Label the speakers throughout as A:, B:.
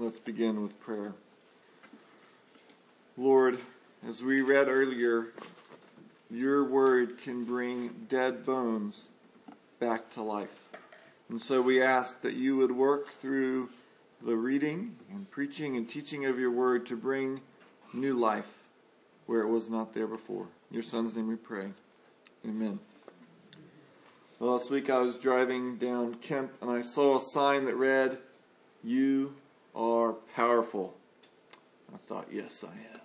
A: Let's begin with prayer. Lord, as we read earlier, your word can bring dead bones back to life. And so we ask that you would work through the reading and preaching and teaching of your word to bring new life where it was not there before. In your son's name we pray. Amen. Last week I was driving down Kemp and I saw a sign that read, You are powerful. I thought, Yes, I am.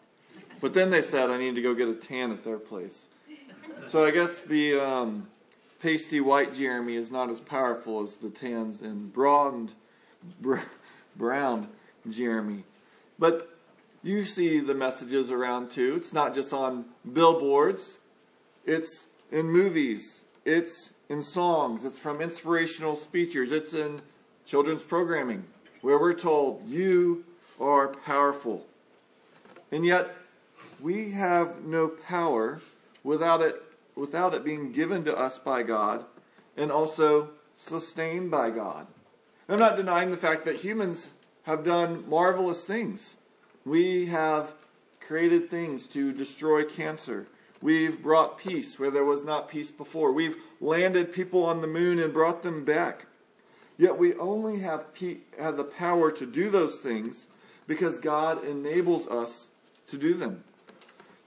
A: But then they said I need to go get a tan at their place. So I guess the um, pasty white Jeremy is not as powerful as the tans and broadened br- brown Jeremy. But you see the messages around too. It's not just on billboards, it's in movies, it's in songs, it's from inspirational speakers, it's in children's programming where we're told, You are powerful. And yet, we have no power without it, without it being given to us by God and also sustained by God. I'm not denying the fact that humans have done marvelous things. We have created things to destroy cancer. We've brought peace where there was not peace before. We've landed people on the moon and brought them back. Yet we only have, pe- have the power to do those things because God enables us to do them.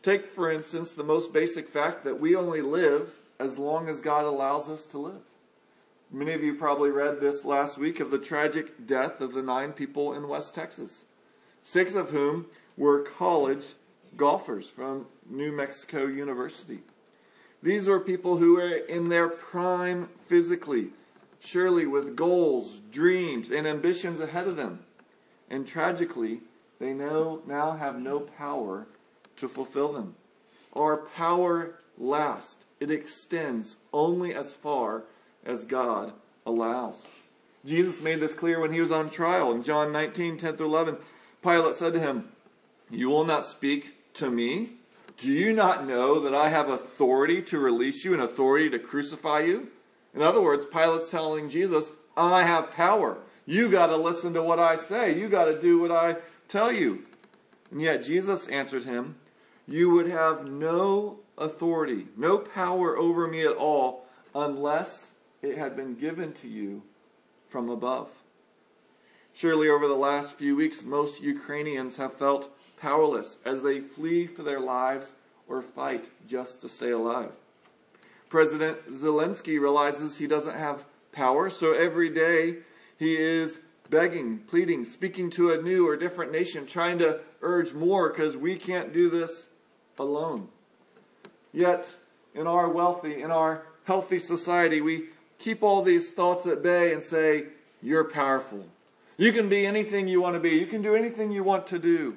A: Take, for instance, the most basic fact that we only live as long as God allows us to live. Many of you probably read this last week of the tragic death of the nine people in West Texas, six of whom were college golfers from New Mexico University. These were people who were in their prime physically, surely with goals, dreams, and ambitions ahead of them. And tragically, they now, now have no power to fulfill them. Our power lasts, it extends only as far as God allows. Jesus made this clear when he was on trial. In John 19, 10 through 11, Pilate said to him, You will not speak to me? Do you not know that I have authority to release you and authority to crucify you? In other words, Pilate's telling Jesus, I have power. You got to listen to what I say. You got to do what I tell you. And yet Jesus answered him, You would have no authority, no power over me at all, unless it had been given to you from above. Surely, over the last few weeks, most Ukrainians have felt powerless as they flee for their lives or fight just to stay alive. President Zelensky realizes he doesn't have power, so every day he is begging, pleading, speaking to a new or different nation, trying to urge more because we can't do this alone. Yet, in our wealthy, in our healthy society, we keep all these thoughts at bay and say, You're powerful. You can be anything you want to be. You can do anything you want to do.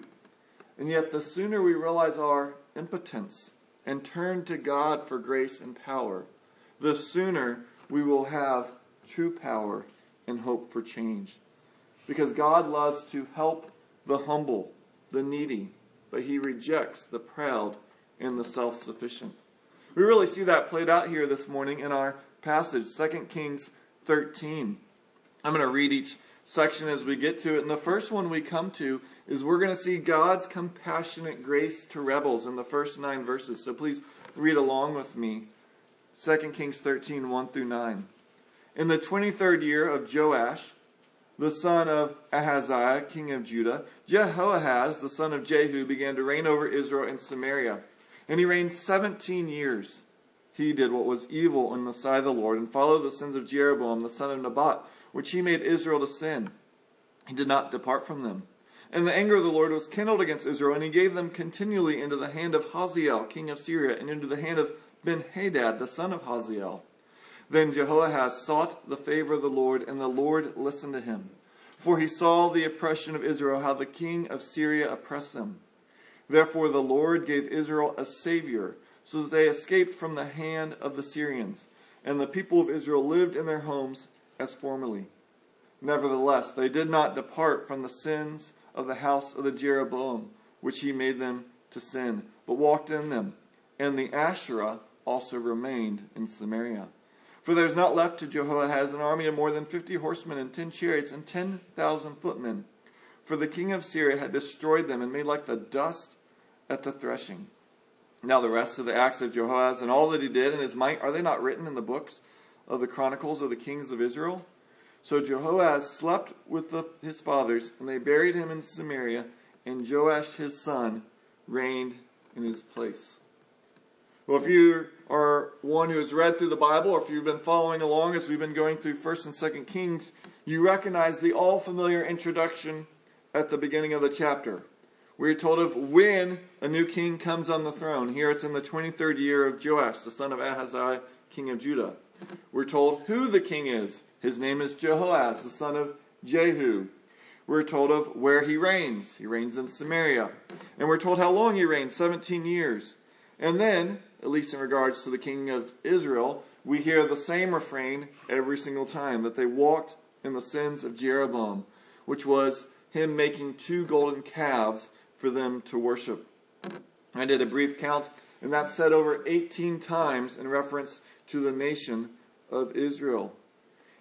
A: And yet, the sooner we realize our impotence and turn to God for grace and power, the sooner we will have true power and hope for change. Because God loves to help the humble, the needy, but he rejects the proud and the self sufficient. We really see that played out here this morning in our passage, 2 Kings 13. I'm going to read each section as we get to it. And the first one we come to is we're going to see God's compassionate grace to rebels in the first nine verses. So please read along with me. 2 Kings 13, 1 through 9. In the 23rd year of Joash, the son of Ahaziah, king of Judah, Jehoahaz, the son of Jehu, began to reign over Israel in Samaria. And he reigned 17 years. He did what was evil in the sight of the Lord and followed the sins of Jeroboam, the son of Nebat, which he made Israel to sin. He did not depart from them. And the anger of the Lord was kindled against Israel, and he gave them continually into the hand of Hazael, king of Syria, and into the hand of Ben-Hadad, the son of Hazael. Then Jehoahaz sought the favor of the Lord, and the Lord listened to him. For he saw the oppression of Israel, how the king of Syria oppressed them. Therefore the Lord gave Israel a savior, so that they escaped from the hand of the Syrians, and the people of Israel lived in their homes as formerly. Nevertheless, they did not depart from the sins of the house of the Jeroboam, which he made them to sin, but walked in them. And the Asherah also remained in Samaria. For there is not left to Jehoahaz an army of more than fifty horsemen and ten chariots and ten thousand footmen. for the king of Syria had destroyed them and made like the dust at the threshing. Now, the rest of the acts of Jehoahaz and all that he did and his might, are they not written in the books of the chronicles of the kings of Israel? So Jehoahaz slept with the, his fathers, and they buried him in Samaria, and Joash his son reigned in his place. Well, if you are one who has read through the Bible, or if you've been following along as we've been going through 1st and 2nd Kings, you recognize the all familiar introduction at the beginning of the chapter. We're told of when a new king comes on the throne. Here it's in the 23rd year of Joash, the son of Ahaziah, king of Judah. We're told who the king is. His name is Jehoahaz, the son of Jehu. We're told of where he reigns. He reigns in Samaria. And we're told how long he reigns 17 years. And then, at least in regards to the king of Israel, we hear the same refrain every single time that they walked in the sins of Jeroboam, which was him making two golden calves for them to worship. I did a brief count, and that's said over 18 times in reference to the nation of Israel.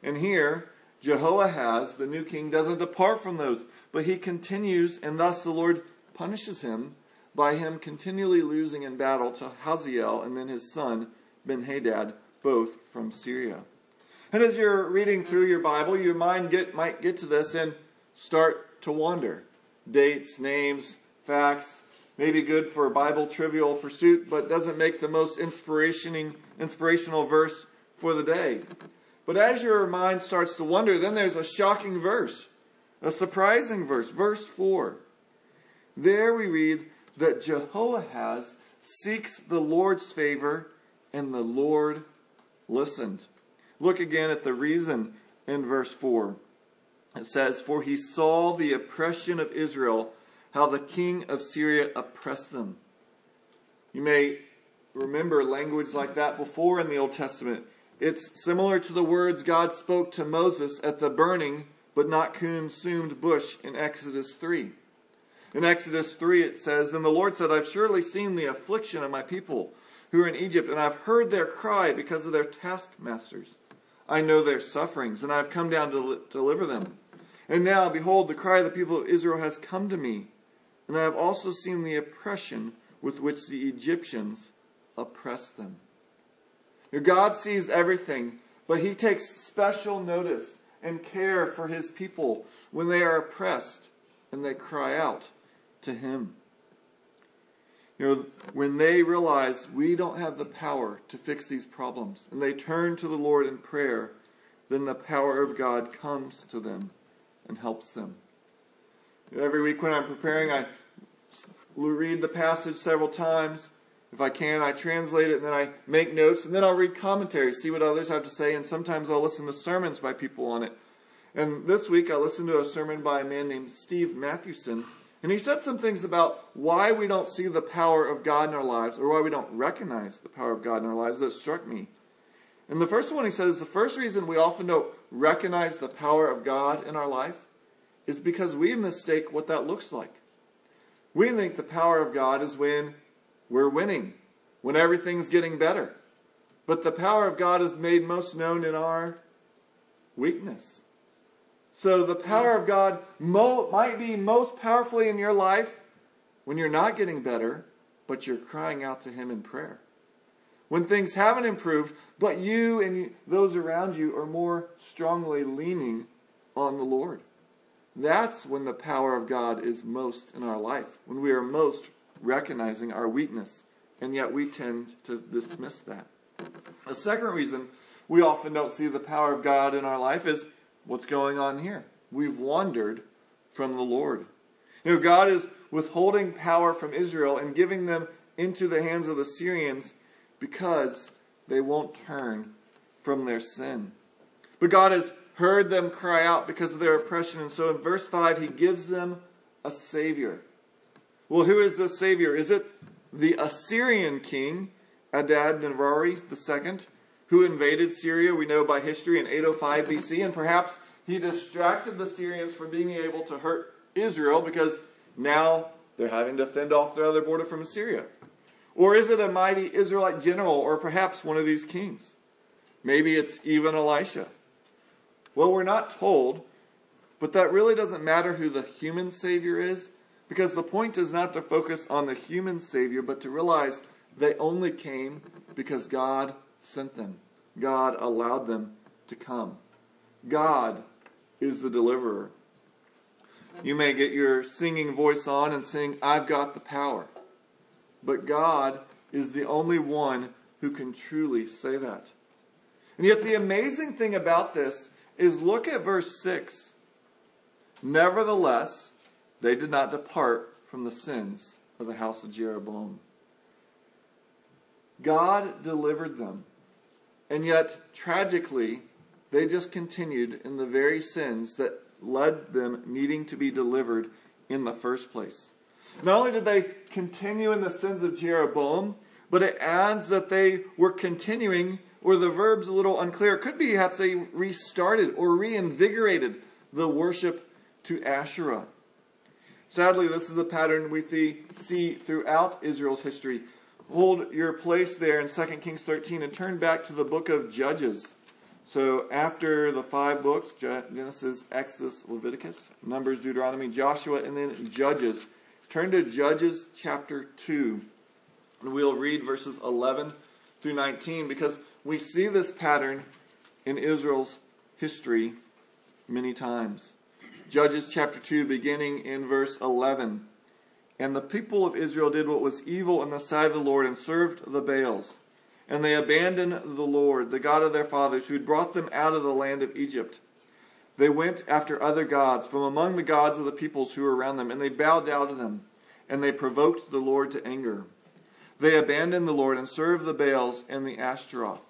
A: And here, Jehoahaz, the new king, doesn't depart from those, but he continues, and thus the Lord punishes him by him continually losing in battle to Hazael and then his son, Ben Hadad, both from Syria. And as you're reading through your Bible, your mind get, might get to this and start to wander. Dates, names, facts, maybe good for a Bible trivial pursuit, but doesn't make the most inspirational verse for the day. But as your mind starts to wonder, then there's a shocking verse, a surprising verse, verse 4. There we read that Jehoahaz seeks the Lord's favor, and the Lord listened. Look again at the reason in verse 4. It says, For he saw the oppression of Israel, how the king of Syria oppressed them. You may remember language like that before in the Old Testament. It's similar to the words God spoke to Moses at the burning but not consumed bush in Exodus 3. In Exodus 3, it says, Then the Lord said, I've surely seen the affliction of my people who are in Egypt, and I've heard their cry because of their taskmasters. I know their sufferings, and I have come down to deliver them. And now, behold, the cry of the people of Israel has come to me, and I have also seen the oppression with which the Egyptians oppress them. God sees everything, but He takes special notice and care for His people when they are oppressed and they cry out to Him. You know, when they realize we don't have the power to fix these problems and they turn to the Lord in prayer, then the power of God comes to them and helps them. Every week when I'm preparing, I read the passage several times if I can, I translate it and then I make notes and then I'll read commentaries, see what others have to say, and sometimes I'll listen to sermons by people on it. And this week I listened to a sermon by a man named Steve Mathewson, and he said some things about why we don't see the power of God in our lives, or why we don't recognize the power of God in our lives that struck me. And the first one he says the first reason we often don't recognize the power of God in our life is because we mistake what that looks like. We think the power of God is when we're winning, when everything's getting better. But the power of God is made most known in our weakness. So the power of God mo- might be most powerfully in your life when you're not getting better, but you're crying out to Him in prayer. When things haven't improved, but you and those around you are more strongly leaning on the Lord. That's when the power of God is most in our life, when we are most recognizing our weakness, and yet we tend to dismiss that. The second reason we often don't see the power of God in our life is what's going on here. We've wandered from the Lord. You know, God is withholding power from Israel and giving them into the hands of the Syrians because they won't turn from their sin. But God has heard them cry out because of their oppression, and so in verse 5, He gives them a Savior. Well, who is this Savior? Is it the Assyrian king, Adad Nirari II, who invaded Syria, we know by history, in 805 BC, and perhaps he distracted the Syrians from being able to hurt Israel because now they're having to fend off their other border from Assyria? Or is it a mighty Israelite general, or perhaps one of these kings? Maybe it's even Elisha. Well, we're not told, But that really doesn't matter who the human Savior is, because the point is not to focus on the human Savior, but to realize they only came because God sent them. God allowed them to come. God is the deliverer. You may get your singing voice on and sing, I've got the power. But God is the only one who can truly say that. And yet, the amazing thing about this is look at verse 6. Nevertheless, they did not depart from the sins of the house of Jeroboam. God delivered them. And yet, tragically, they just continued in the very sins that led them needing to be delivered in the first place. Not only did they continue in the sins of Jeroboam, but it adds that they were continuing, or the verb's a little unclear. It could be perhaps they restarted or reinvigorated the worship to Asherah. Sadly, this is a pattern we see throughout Israel's history. Hold your place there in 2 Kings 13 and turn back to the book of Judges. So, after the five books Genesis, Exodus, Leviticus, Numbers, Deuteronomy, Joshua, and then Judges turn to Judges chapter 2. And we'll read verses 11 through 19 because we see this pattern in Israel's history many times. Judges chapter 2, beginning in verse 11. And the people of Israel did what was evil in the sight of the Lord and served the Baals. And they abandoned the Lord, the God of their fathers, who had brought them out of the land of Egypt. They went after other gods from among the gods of the peoples who were around them, and they bowed down to them, and they provoked the Lord to anger. They abandoned the Lord and served the Baals and the Ashtaroth.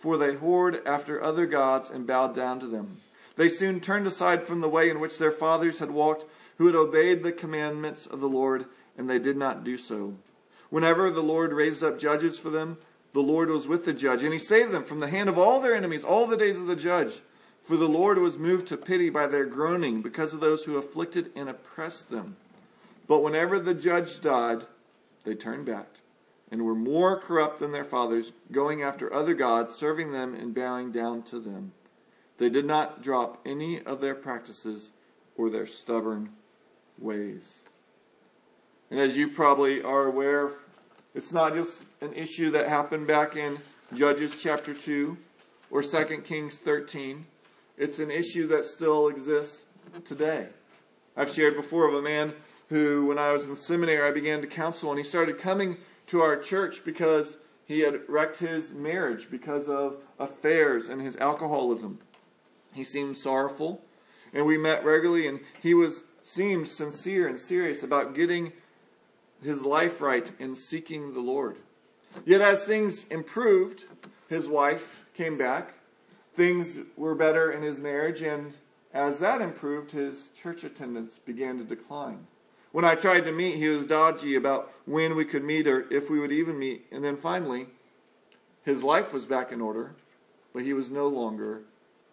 A: for they whored after other gods and bowed down to them. They soon turned aside from the way in which their fathers had walked, who had obeyed the commandments of the Lord, and they did not do so. Whenever the Lord raised up judges for them, the Lord was with the judge, and he saved them from the hand of all their enemies all the days of the judge. For the Lord was moved to pity by their groaning because of those who afflicted and oppressed them. But whenever the judge died, they turned back and were more corrupt than their fathers, going after other gods, serving them and bowing down to them. They did not drop any of their practices or their stubborn ways. And as you probably are aware, it's not just an issue that happened back in Judges chapter 2 or 2 Kings 13. It's an issue that still exists today. I've shared before of a man who, when I was in seminary, I began to counsel, and he started coming to our church because he had wrecked his marriage because of affairs and his alcoholism. He seemed sorrowful, and we met regularly, and he was seemed sincere and serious about getting his life right and seeking the Lord. Yet, as things improved, his wife came back. Things were better in his marriage, and as that improved, his church attendance began to decline. When I tried to meet, he was dodgy about when we could meet or if we would even meet. And then finally, his life was back in order, but he was no longer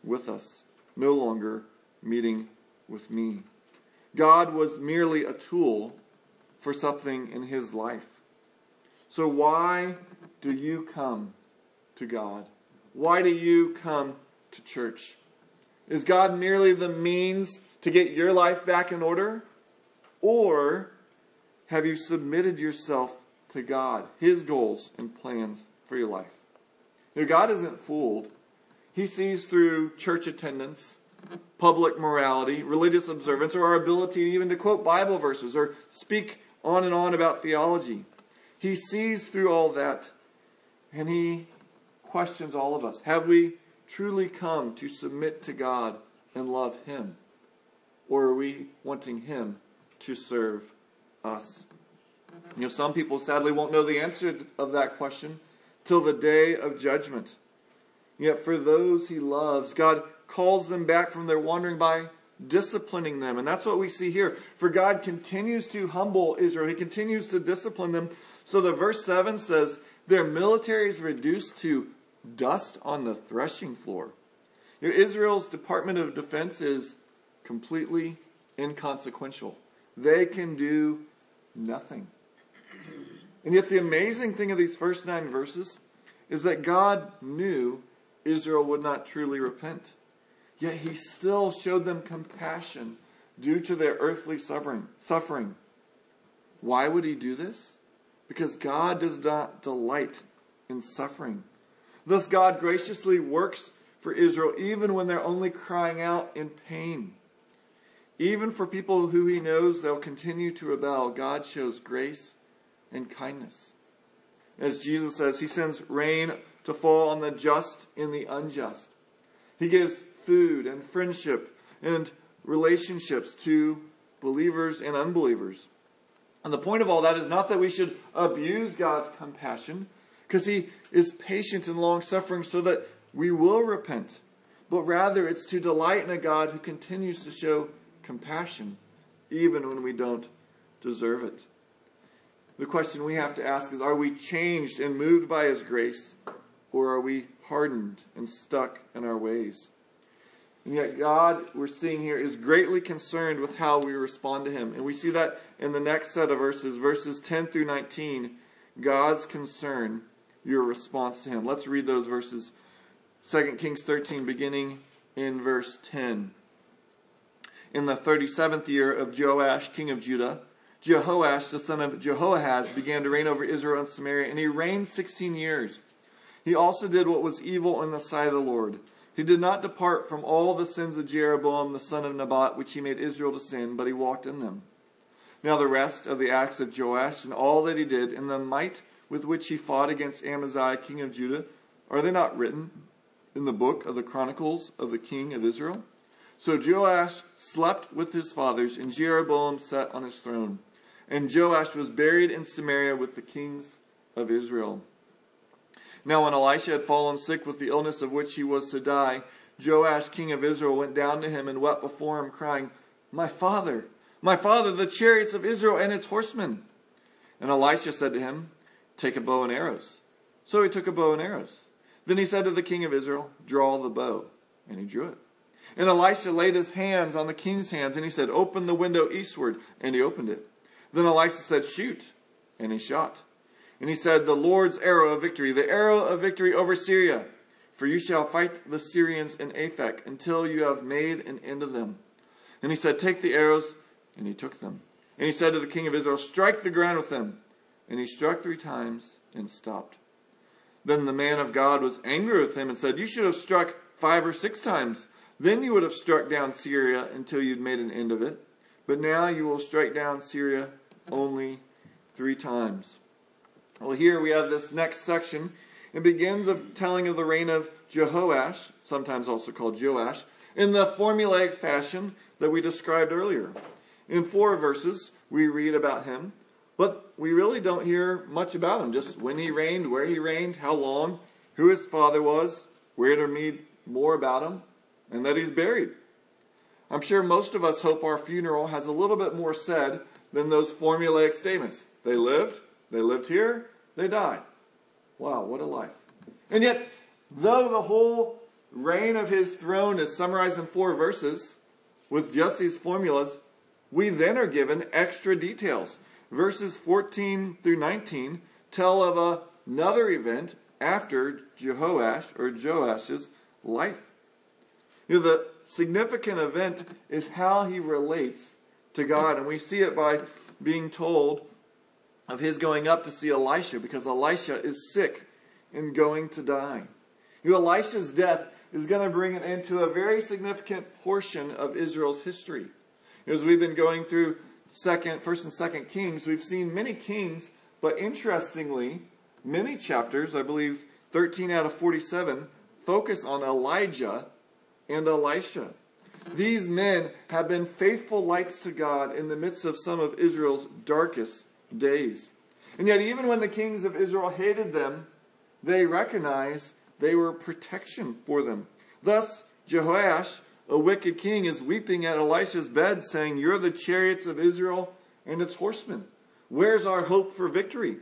A: with us, no longer meeting with me. God was merely a tool for something in his life. So, why do you come to God? Why do you come to church? Is God merely the means to get your life back in order? Or have you submitted yourself to God, His goals and plans for your life? Now, God isn't fooled. He sees through church attendance, public morality, religious observance, or our ability even to quote Bible verses or speak on and on about theology. He sees through all that and he questions all of us. Have we truly come to submit to God and love Him? Or are we wanting Him to serve us? You know, some people sadly won't know the answer of that question till the day of judgment. Yet for those he loves, God calls them back from their wandering by disciplining them. And that's what we see here. For God continues to humble Israel, He continues to discipline them. So the verse 7 says, Their military is reduced to dust on the threshing floor. Israel's Department of Defense is completely inconsequential. They can do nothing. And yet, the amazing thing of these first nine verses is that God knew Israel would not truly repent. Yet he still showed them compassion due to their earthly suffering. Suffering. Why would he do this? Because God does not delight in suffering. Thus, God graciously works for Israel even when they're only crying out in pain. Even for people who he knows they'll continue to rebel, God shows grace and kindness. As Jesus says, he sends rain to fall on the just and the unjust. He gives food and friendship and relationships to believers and unbelievers. And the point of all that is not that we should abuse God's compassion, because He is patient and long suffering so that we will repent, but rather it's to delight in a God who continues to show compassion even when we don't deserve it. The question we have to ask is Are we changed and moved by His grace, or are we hardened and stuck in our ways? And yet, God, we're seeing here, is greatly concerned with how we respond to Him. And we see that in the next set of verses, verses 10 through 19. God's concern, your response to Him. Let's read those verses. 2 Kings 13, beginning in verse 10. In the 37th year of Joash, king of Judah, Jehoash, the son of Jehoahaz, began to reign over Israel and Samaria, and he reigned 16 years. He also did what was evil in the sight of the Lord he did not depart from all the sins of Jeroboam the son of Nebat, which he made Israel to sin, but he walked in them. Now the rest of the acts of Joash and all that he did, and the might with which he fought against Amaziah king of Judah, are they not written in the book of the Chronicles of the king of Israel? So Joash slept with his fathers, and Jeroboam sat on his throne. And Joash was buried in Samaria with the kings of Israel. Now, when Elisha had fallen sick with the illness of which he was to die, Joash, king of Israel, went down to him and wept before him, crying, My father, my father, the chariots of Israel and its horsemen. And Elisha said to him, Take a bow and arrows. So he took a bow and arrows. Then he said to the king of Israel, Draw the bow. And he drew it. And Elisha laid his hands on the king's hands, and he said, Open the window eastward. And he opened it. Then Elisha said, Shoot. And he shot. And he said, The Lord's arrow of victory, the arrow of victory over Syria. For you shall fight the Syrians in Aphek until you have made an end of them. And he said, Take the arrows. And he took them. And he said to the king of Israel, Strike the ground with them. And he struck three times and stopped. Then the man of God was angry with him and said, You should have struck five or six times. Then you would have struck down Syria until you'd made an end of it. But now you will strike down Syria only three times. Well, here we have this next section. It begins of telling of the reign of Jehoash, sometimes also called Joash, in the formulaic fashion that we described earlier. In four verses, we read about him, but we really don't hear much about him. Just when he reigned, where he reigned, how long, who his father was, where to read more about him, and that he's buried. I'm sure most of us hope our funeral has a little bit more said than those formulaic statements. They lived, they lived here, they died. Wow, what a life. And yet, though the whole reign of his throne is summarized in four verses with just these formulas, we then are given extra details. Verses 14 through 19 tell of another event after Jehoash or Joash's life. You know, the significant event is how he relates to God, and we see it by being told of his going up to see Elisha because Elisha is sick and going to die. You know, Elisha's death is going to bring an end to a very significant portion of Israel's history. As we've been going through second, first and second Kings, we've seen many kings, but interestingly, many chapters, I believe 13 out of 47, focus on Elijah and Elisha. These men have been faithful lights to God in the midst of some of Israel's darkest days. And yet, even when the kings of Israel hated them, they recognized they were protection for them. Thus, Jehoash a wicked king is weeping at Elisha's bed, saying, You're the chariots of Israel and its horsemen. Where's our hope for victory?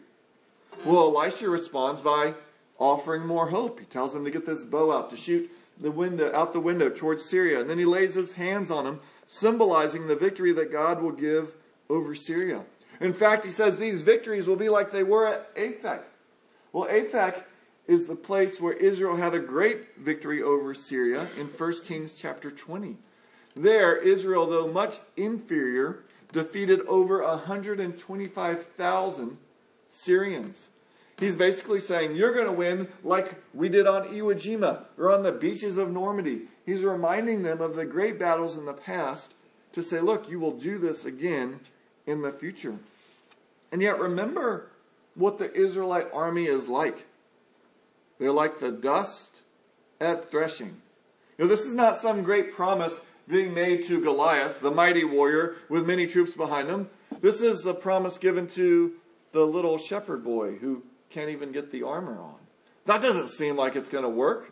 A: Well, Elisha responds by offering more hope. He tells him to get this bow out to shoot the window out the window towards Syria, and then he lays his hands on him, symbolizing the victory that God will give over Syria. In fact, he says these victories will be like they were at Aphek. Well, Aphek is the place where Israel had a great victory over Syria in 1 Kings chapter 20. There, Israel, though much inferior, defeated over 125,000 Syrians. He's basically saying, You're going to win like we did on Iwo Jima or on the beaches of Normandy. He's reminding them of the great battles in the past to say, Look, you will do this again in the future. And yet, remember what the Israelite army is like. They're like the dust at threshing. You know, this is not some great promise being made to Goliath, the mighty warrior with many troops behind him. This is the promise given to the little shepherd boy who can't even get the armor on. That doesn't seem like it's going to work.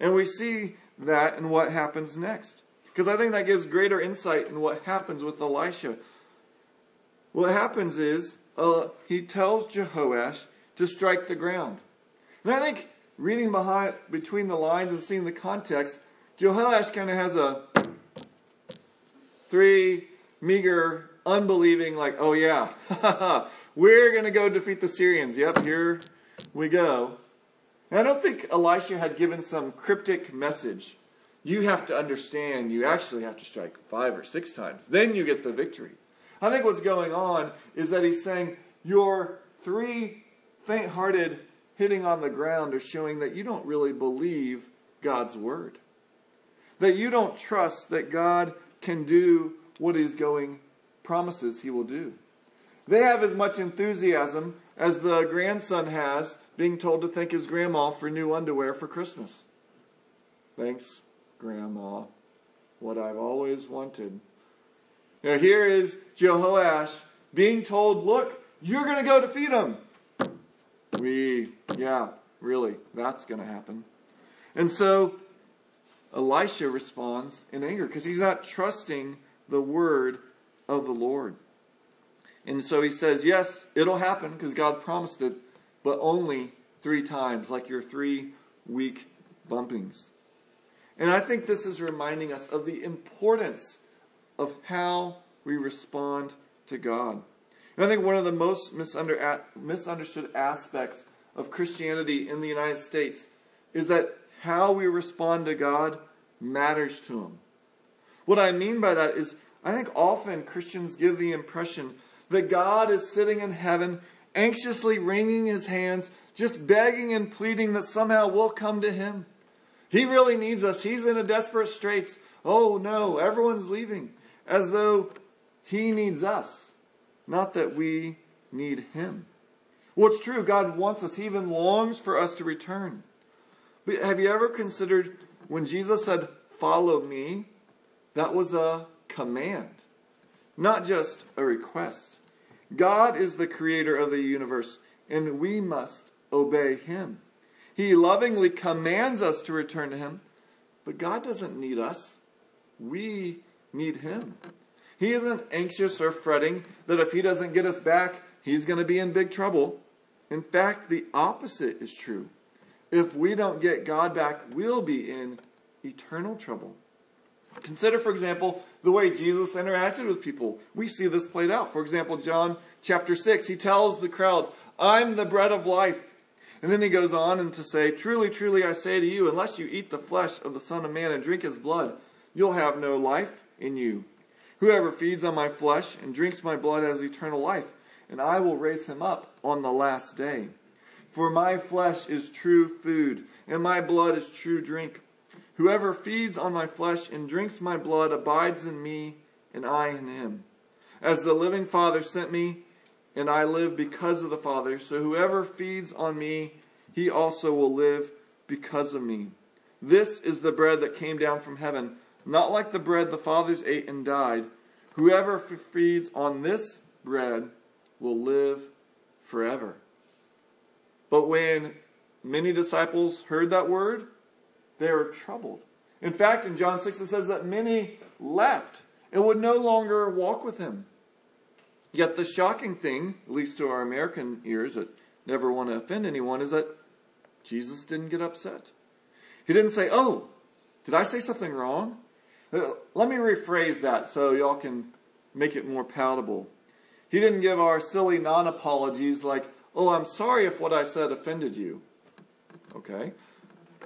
A: And we see that in what happens next. Because I think that gives greater insight in what happens with Elisha. What happens is uh, he tells Jehoash to strike the ground. And I think reading behind between the lines and seeing the context, Jehoash kind of has a three meager, unbelieving, like, oh yeah, we're going to go defeat the Syrians. Yep, here we go. And I don't think Elisha had given some cryptic message. You have to understand, you actually have to strike five or six times. Then you get the victory. I think what's going on is that he's saying, your three faint hearted hitting on the ground are showing that you don't really believe God's word. That you don't trust that God can do what he's going promises he will do. They have as much enthusiasm as the grandson has being told to thank his grandma for new underwear for Christmas. Thanks, grandma. What I've always wanted. Now here is Jehoash being told, look, you're going to go defeat him. We, yeah, really, that's going to happen. And so Elisha responds in anger because he's not trusting the word of the Lord. And so he says, Yes, it'll happen because God promised it, but only three times, like your three weak bumpings. And I think this is reminding us of the importance of how we respond to God. And I think one of the most misunderstood aspects of Christianity in the United States is that how we respond to God matters to Him. What I mean by that is, I think often Christians give the impression that God is sitting in heaven, anxiously wringing His hands, just begging and pleading that somehow we'll come to Him. He really needs us. He's in a desperate straits. Oh no, everyone's leaving. As though He needs us. Not that we need Him. Well, it's true, God wants us. He even longs for us to return. But have you ever considered when Jesus said, Follow me? That was a command, not just a request. God is the creator of the universe, and we must obey Him. He lovingly commands us to return to Him, but God doesn't need us. We need Him. He isn't anxious or fretting that if he doesn't get us back, he's going to be in big trouble. In fact, the opposite is true. If we don't get God back, we'll be in eternal trouble. Consider, for example, the way Jesus interacted with people. We see this played out. For example, John chapter 6, he tells the crowd, I'm the bread of life. And then he goes on and to say, Truly, truly, I say to you, unless you eat the flesh of the Son of Man and drink his blood, you'll have no life in you. Whoever feeds on my flesh and drinks my blood has eternal life, and I will raise him up on the last day. For my flesh is true food, and my blood is true drink. Whoever feeds on my flesh and drinks my blood abides in me, and I in him. As the living Father sent me, and I live because of the Father, so whoever feeds on me, he also will live because of me. This is the bread that came down from heaven not like the bread the fathers ate and died. Whoever feeds on this bread will live forever. But when many disciples heard that word, they are troubled, In fact, in John 6, it says that many left and would no longer walk with him. Yet the shocking thing, at least to our American ears that never want to offend anyone, is that Jesus didn't get upset. He didn't say, Oh, did I say something wrong? Uh, let me rephrase that so y'all can make it more palatable. He didn't give our silly non apologies like, Oh, I'm sorry if what I said offended you. Okay?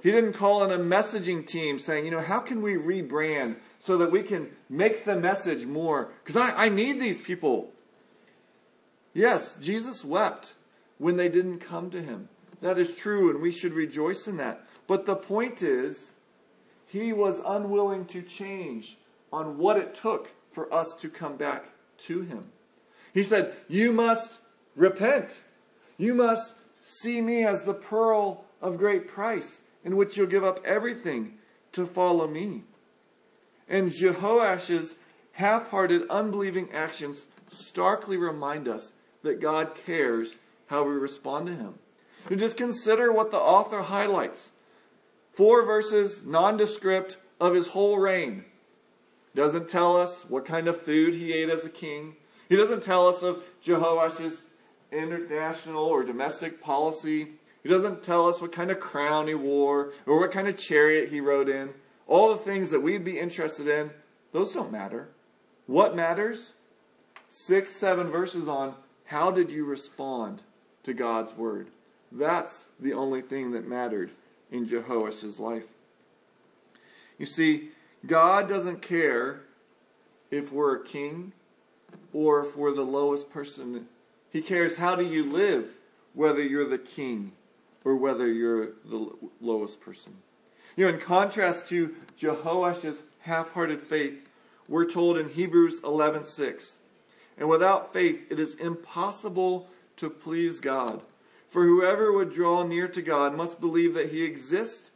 A: He didn't call in a messaging team saying, you know, how can we rebrand so that we can make the message more? Because I, I need these people. Yes, Jesus wept when they didn't come to him. That is true, and we should rejoice in that. But the point is, he was unwilling to change on what it took for us to come back to him. He said, You must repent. You must see me as the pearl of great price, in which you'll give up everything to follow me. And Jehoash's half hearted, unbelieving actions starkly remind us that God cares how we respond to Him. And just consider what the author highlights four verses, nondescript, of his whole reign. Doesn't tell us what kind of food he ate as a king. He doesn't tell us of Jehoash's international or domestic policy. He doesn't tell us what kind of crown he wore or what kind of chariot he rode in. All the things that we'd be interested in, those don't matter. What matters? Six, seven verses on how did you respond to God's word? That's the only thing that mattered in Jehoash's life. You see, God doesn't care if we're a king or if we're the lowest person. He cares how do you live, whether you're the king or whether you're the lowest person. You know, in contrast to Jehoash's half-hearted faith, we're told in Hebrews 11:6, and without faith it is impossible to please God. For whoever would draw near to God must believe that he exists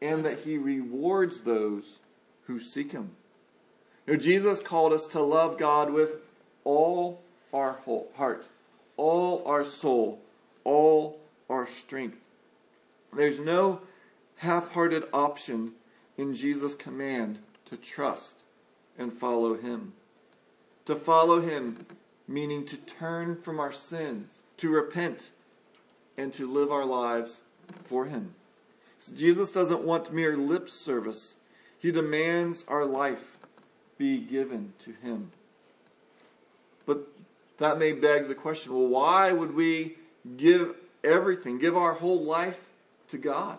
A: and that he rewards those who seek him. You know, Jesus called us to love God with all our whole heart, all our soul, all our strength. There's no half hearted option in Jesus' command to trust and follow Him. To follow Him, meaning to turn from our sins, to repent, and to live our lives for Him. So Jesus doesn't want mere lip service, He demands our life be given to Him. But that may beg the question well, why would we give everything, give our whole life to God?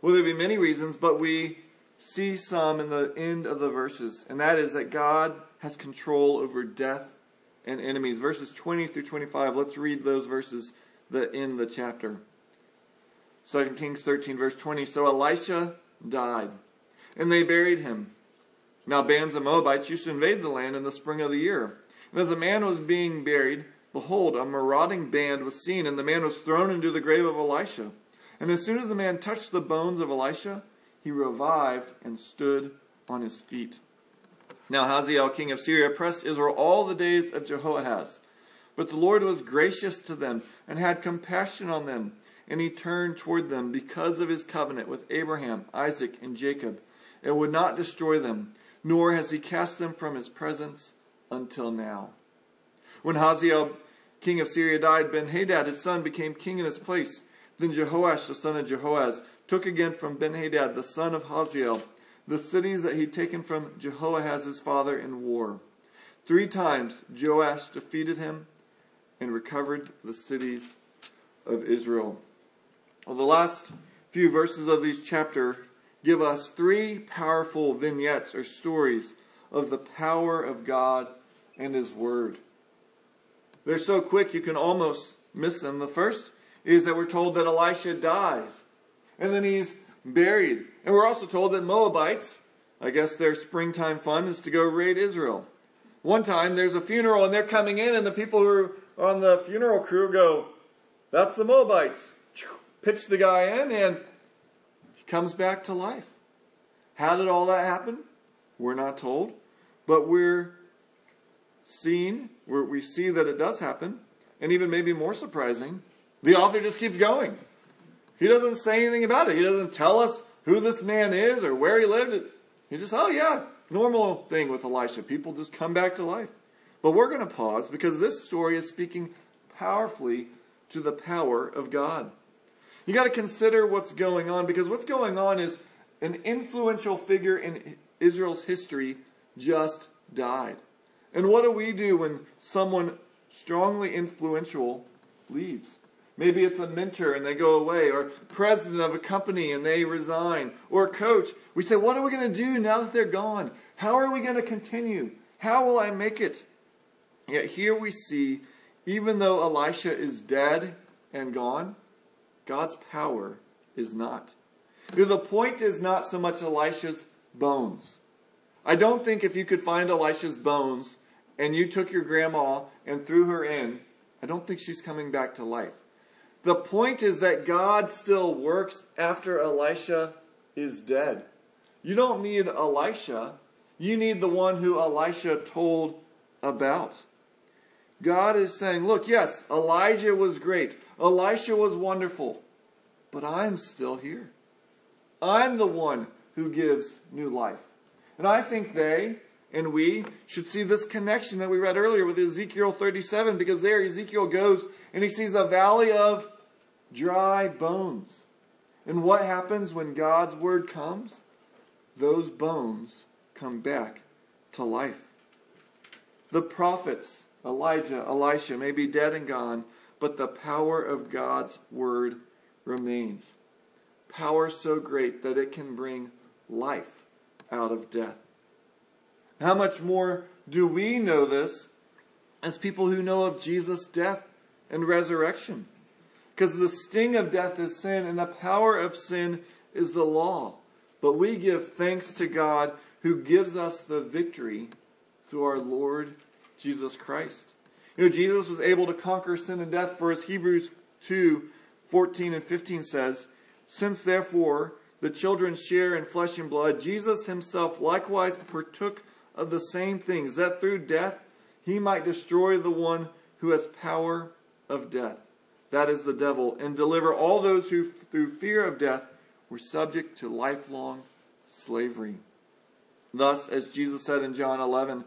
A: Well, there be many reasons, but we see some in the end of the verses, and that is that God has control over death and enemies. Verses 20 through 25, let's read those verses that end the chapter. 2 Kings 13, verse 20. So Elisha died, and they buried him. Now bands of Moabites used to invade the land in the spring of the year. And as a man was being buried, behold, a marauding band was seen, and the man was thrown into the grave of Elisha. And as soon as the man touched the bones of Elisha, he revived and stood on his feet. Now Hazael, king of Syria, oppressed Israel all the days of Jehoahaz. But the Lord was gracious to them and had compassion on them, and he turned toward them because of his covenant with Abraham, Isaac, and Jacob, and would not destroy them, nor has he cast them from his presence until now. When Hazael, king of Syria, died, Ben Hadad, his son, became king in his place. Then Jehoash, the son of Jehoahaz, took again from Ben Hadad, the son of Hazael, the cities that he'd taken from Jehoahaz his father in war. Three times Joash defeated him and recovered the cities of Israel. Well, the last few verses of this chapter give us three powerful vignettes or stories of the power of God and His Word. They're so quick you can almost miss them. The first is that we're told that Elisha dies and then he's buried. And we're also told that Moabites, I guess their springtime fun is to go raid Israel. One time there's a funeral and they're coming in and the people who are on the funeral crew go, that's the Moabites. Pitch the guy in and he comes back to life. How did all that happen? We're not told. But we're seen, where we see that it does happen. And even maybe more surprising, the author just keeps going. He doesn't say anything about it. He doesn't tell us who this man is or where he lived. He's just, oh yeah, normal thing with Elisha. People just come back to life. But we're going to pause because this story is speaking powerfully to the power of God. You got to consider what's going on because what's going on is an influential figure in Israel's history just died. And what do we do when someone strongly influential leaves? Maybe it's a mentor and they go away, or president of a company and they resign, or a coach. We say, What are we going to do now that they're gone? How are we going to continue? How will I make it? Yet here we see, even though Elisha is dead and gone, God's power is not. The point is not so much Elisha's bones. I don't think if you could find Elisha's bones and you took your grandma and threw her in, I don't think she's coming back to life. The point is that God still works after Elisha is dead. You don't need Elisha. You need the one who Elisha told about. God is saying, look, yes, Elijah was great. Elisha was wonderful. But I'm still here. I'm the one who gives new life. And I think they and we should see this connection that we read earlier with Ezekiel 37 because there Ezekiel goes and he sees the valley of dry bones. And what happens when God's word comes? Those bones come back to life. The prophets, Elijah, Elisha, may be dead and gone, but the power of God's word remains. Power so great that it can bring life out of death. How much more do we know this as people who know of Jesus' death and resurrection? Because the sting of death is sin, and the power of sin is the law. But we give thanks to God who gives us the victory through our Lord Jesus Christ. You know, Jesus was able to conquer sin and death, for as Hebrews 2 14 and 15 says, Since therefore the children share in flesh and blood, Jesus himself likewise partook of the same things, that through death he might destroy the one who has power of death that is the devil, and deliver all those who, through fear of death, were subject to lifelong slavery. Thus, as Jesus said in John 11,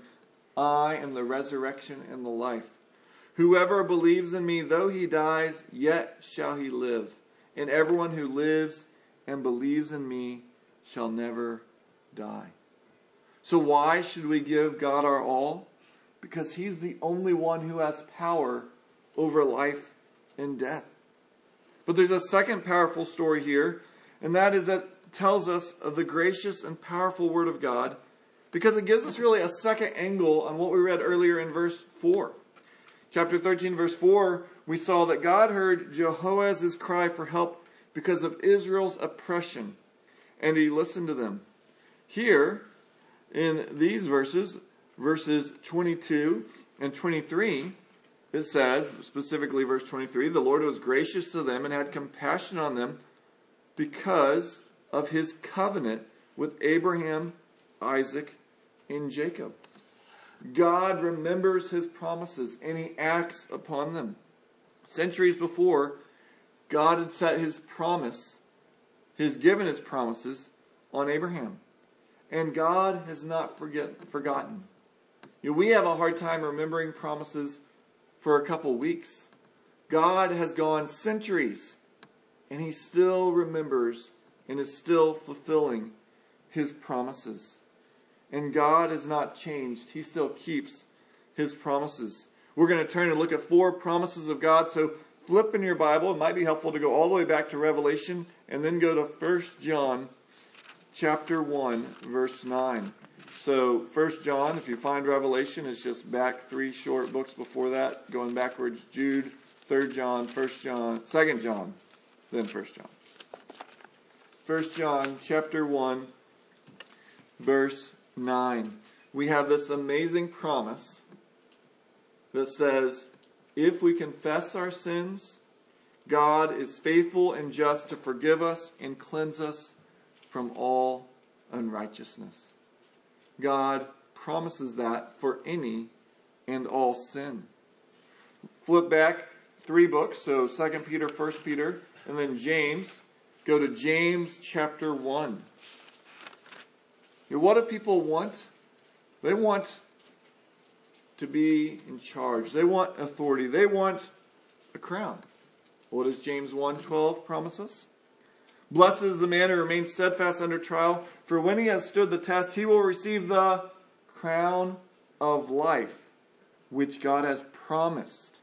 A: I am the resurrection and the life. Whoever believes in me, though he dies, yet shall he live. And everyone who lives and believes in me shall never die. So, why should we give God our all? Because he's the only one who has power over life in death. But there's a second powerful story here, and that is that tells us of the gracious and powerful Word of God because it gives us really a second angle on what we read earlier in verse 4. Chapter 13, verse 4, we saw that God heard Jehoahaz's cry for help because of Israel's oppression, and he listened to them. Here, in these verses, verses 22 and 23, it says, specifically verse 23, the Lord was gracious to them and had compassion on them because of his covenant with Abraham, Isaac, and Jacob. God remembers his promises and he acts upon them. Centuries before, God had set his promise, he's given his promises on Abraham. And God has not forget, forgotten. You know, we have a hard time remembering promises for a couple weeks. God has gone centuries, and He still remembers and is still fulfilling His promises. And God has not changed, He still keeps His promises. We're going to turn and look at four promises of God. So flip in your Bible. It might be helpful to go all the way back to Revelation and then go to 1 John chapter 1 verse 9. So, First John, if you find Revelation, it's just back three short books before that, going backwards. Jude, Third John, First John, Second John, then First John. First John, chapter one, verse nine. We have this amazing promise that says, "If we confess our sins, God is faithful and just to forgive us and cleanse us from all unrighteousness." God promises that for any and all sin. Flip back three books, so 2 Peter, 1 Peter, and then James. go to James chapter 1. What do people want? They want to be in charge. They want authority. They want a crown. What does James 1:12 promise us? Blessed is the man who remains steadfast under trial, for when he has stood the test, he will receive the crown of life, which God has promised.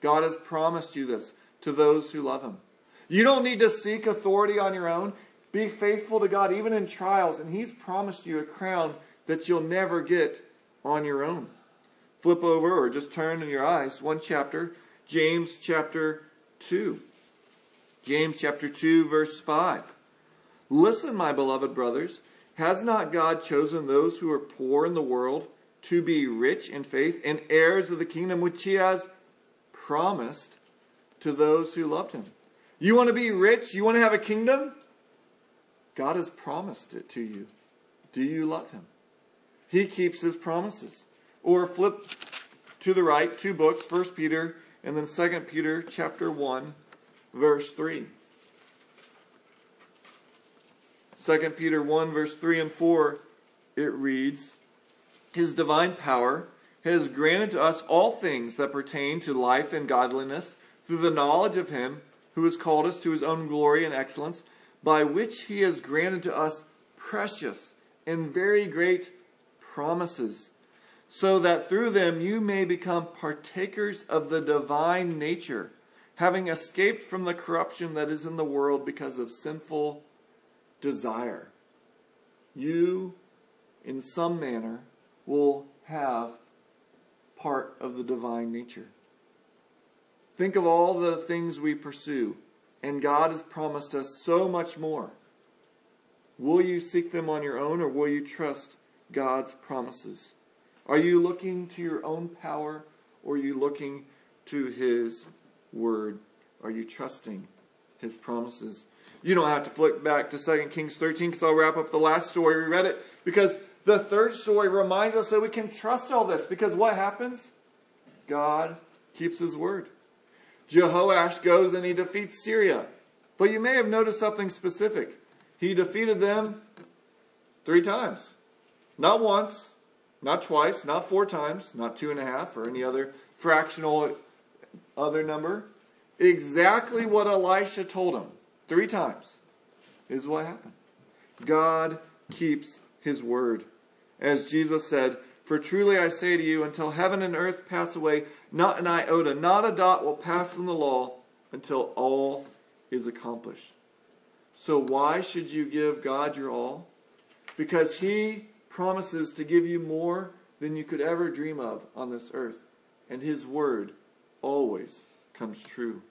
A: God has promised you this to those who love him. You don't need to seek authority on your own. Be faithful to God even in trials, and he's promised you a crown that you'll never get on your own. Flip over or just turn in your eyes one chapter, James chapter 2. James chapter 2 verse 5. Listen, my beloved brothers, has not God chosen those who are poor in the world to be rich in faith and heirs of the kingdom which he has promised to those who loved him? You want to be rich? You want to have a kingdom? God has promised it to you. Do you love him? He keeps his promises. Or flip to the right, two books, First Peter and then Second Peter chapter 1 verse 3. 2 Peter 1 verse 3 and 4 it reads His divine power has granted to us all things that pertain to life and godliness through the knowledge of him who has called us to his own glory and excellence by which he has granted to us precious and very great promises so that through them you may become partakers of the divine nature, having escaped from the corruption that is in the world because of sinful desire. You, in some manner, will have part of the divine nature. Think of all the things we pursue, and God has promised us so much more. Will you seek them on your own, or will you trust God's promises? Are you looking to your own power or are you looking to His Word? Are you trusting His promises? You don't have to flip back to 2 Kings 13 because I'll wrap up the last story. We read it because the third story reminds us that we can trust all this because what happens? God keeps His Word. Jehoash goes and he defeats Syria. But you may have noticed something specific. He defeated them three times. Not once, not twice, not four times, not two and a half, or any other fractional other number. Exactly what Elisha told him three times is what happened. God keeps his word. As Jesus said, For truly I say to you, until heaven and earth pass away, not an iota, not a dot will pass from the law until all is accomplished. So why should you give God your all? Because he promises to give you more than you could ever dream of on this earth. And His Word always comes true.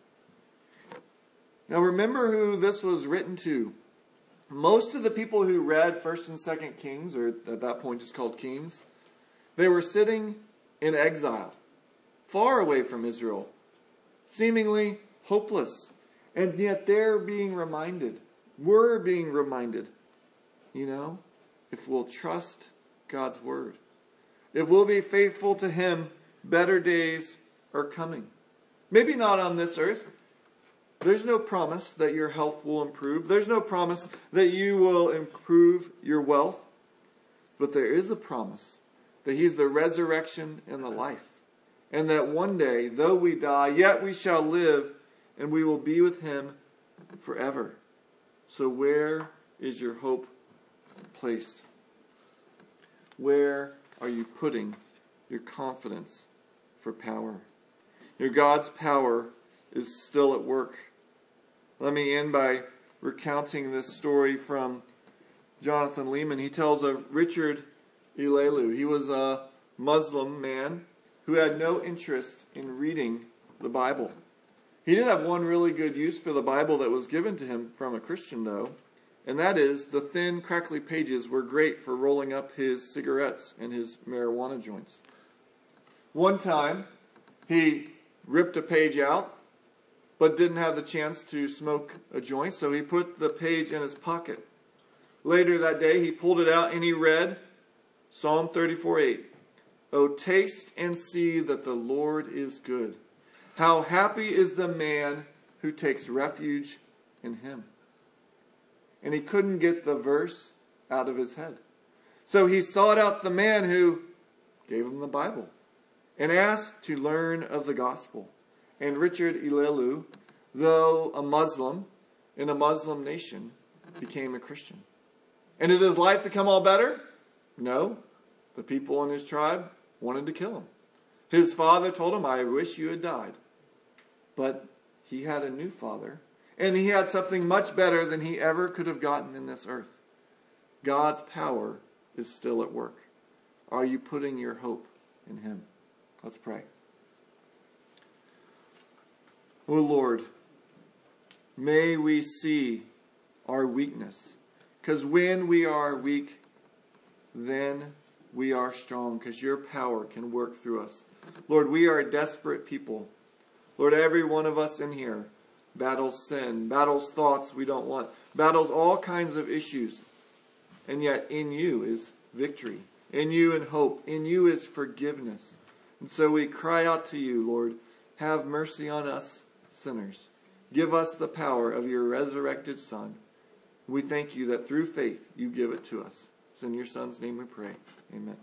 A: Now remember who this was written to. Most of the people who read 1st and 2nd Kings, or at that point just called Kings, they were sitting in exile, far away from Israel, seemingly hopeless. And yet they're being reminded, we're being reminded, you know, if we'll trust God's word. If we'll be faithful to Him, better days are coming. Maybe not on this earth. There's no promise that your health will improve. There's no promise that you will improve your wealth. But there is a promise that He's the resurrection and the life. And that one day, though we die, yet we shall live and we will be with Him forever. So, where is your hope placed? Where are you putting your confidence for power? Your God's power is still at work. Let me end by recounting this story from Jonathan Leeman. He tells of Richard Ilelu. He was a Muslim man who had no interest in reading the Bible. He did have one really good use for the Bible that was given to him from a Christian, though and that is the thin, crackly pages were great for rolling up his cigarettes and his marijuana joints. One time, he ripped a page out, but didn't have the chance to smoke a joint, so he put the page in his pocket. Later that day, he pulled it out and he read Psalm 34 8. Oh, taste and see that the Lord is good. How happy is the man who takes refuge in him. and he couldn't get the verse out of his head. So he sought out the man who gave him the Bible and asked to learn of the gospel. And Richard Ilelu, though a Muslim in a Muslim nation, became a Christian. And did his life become all better? No. The people in his tribe wanted to kill him. His father told him, I wish you had died. But he had a new father, and he had something much better than he ever could have gotten in this earth. God's power is still at work. Are you putting your hope in him? Let's pray. O oh Lord, may we see our weakness. Because when we are weak, then we are strong, because your power can work through us. Lord, we are a desperate people. Lord, every one of us in here battles sin, battles thoughts we don't want, battles all kinds of issues. And yet, in you is victory. In you and hope. In you is forgiveness. And so we cry out to you, Lord, have mercy on us sinners. Give us the power of your resurrected Son. We thank you that through faith you give it to us. It's in your Son's name we pray. Amen.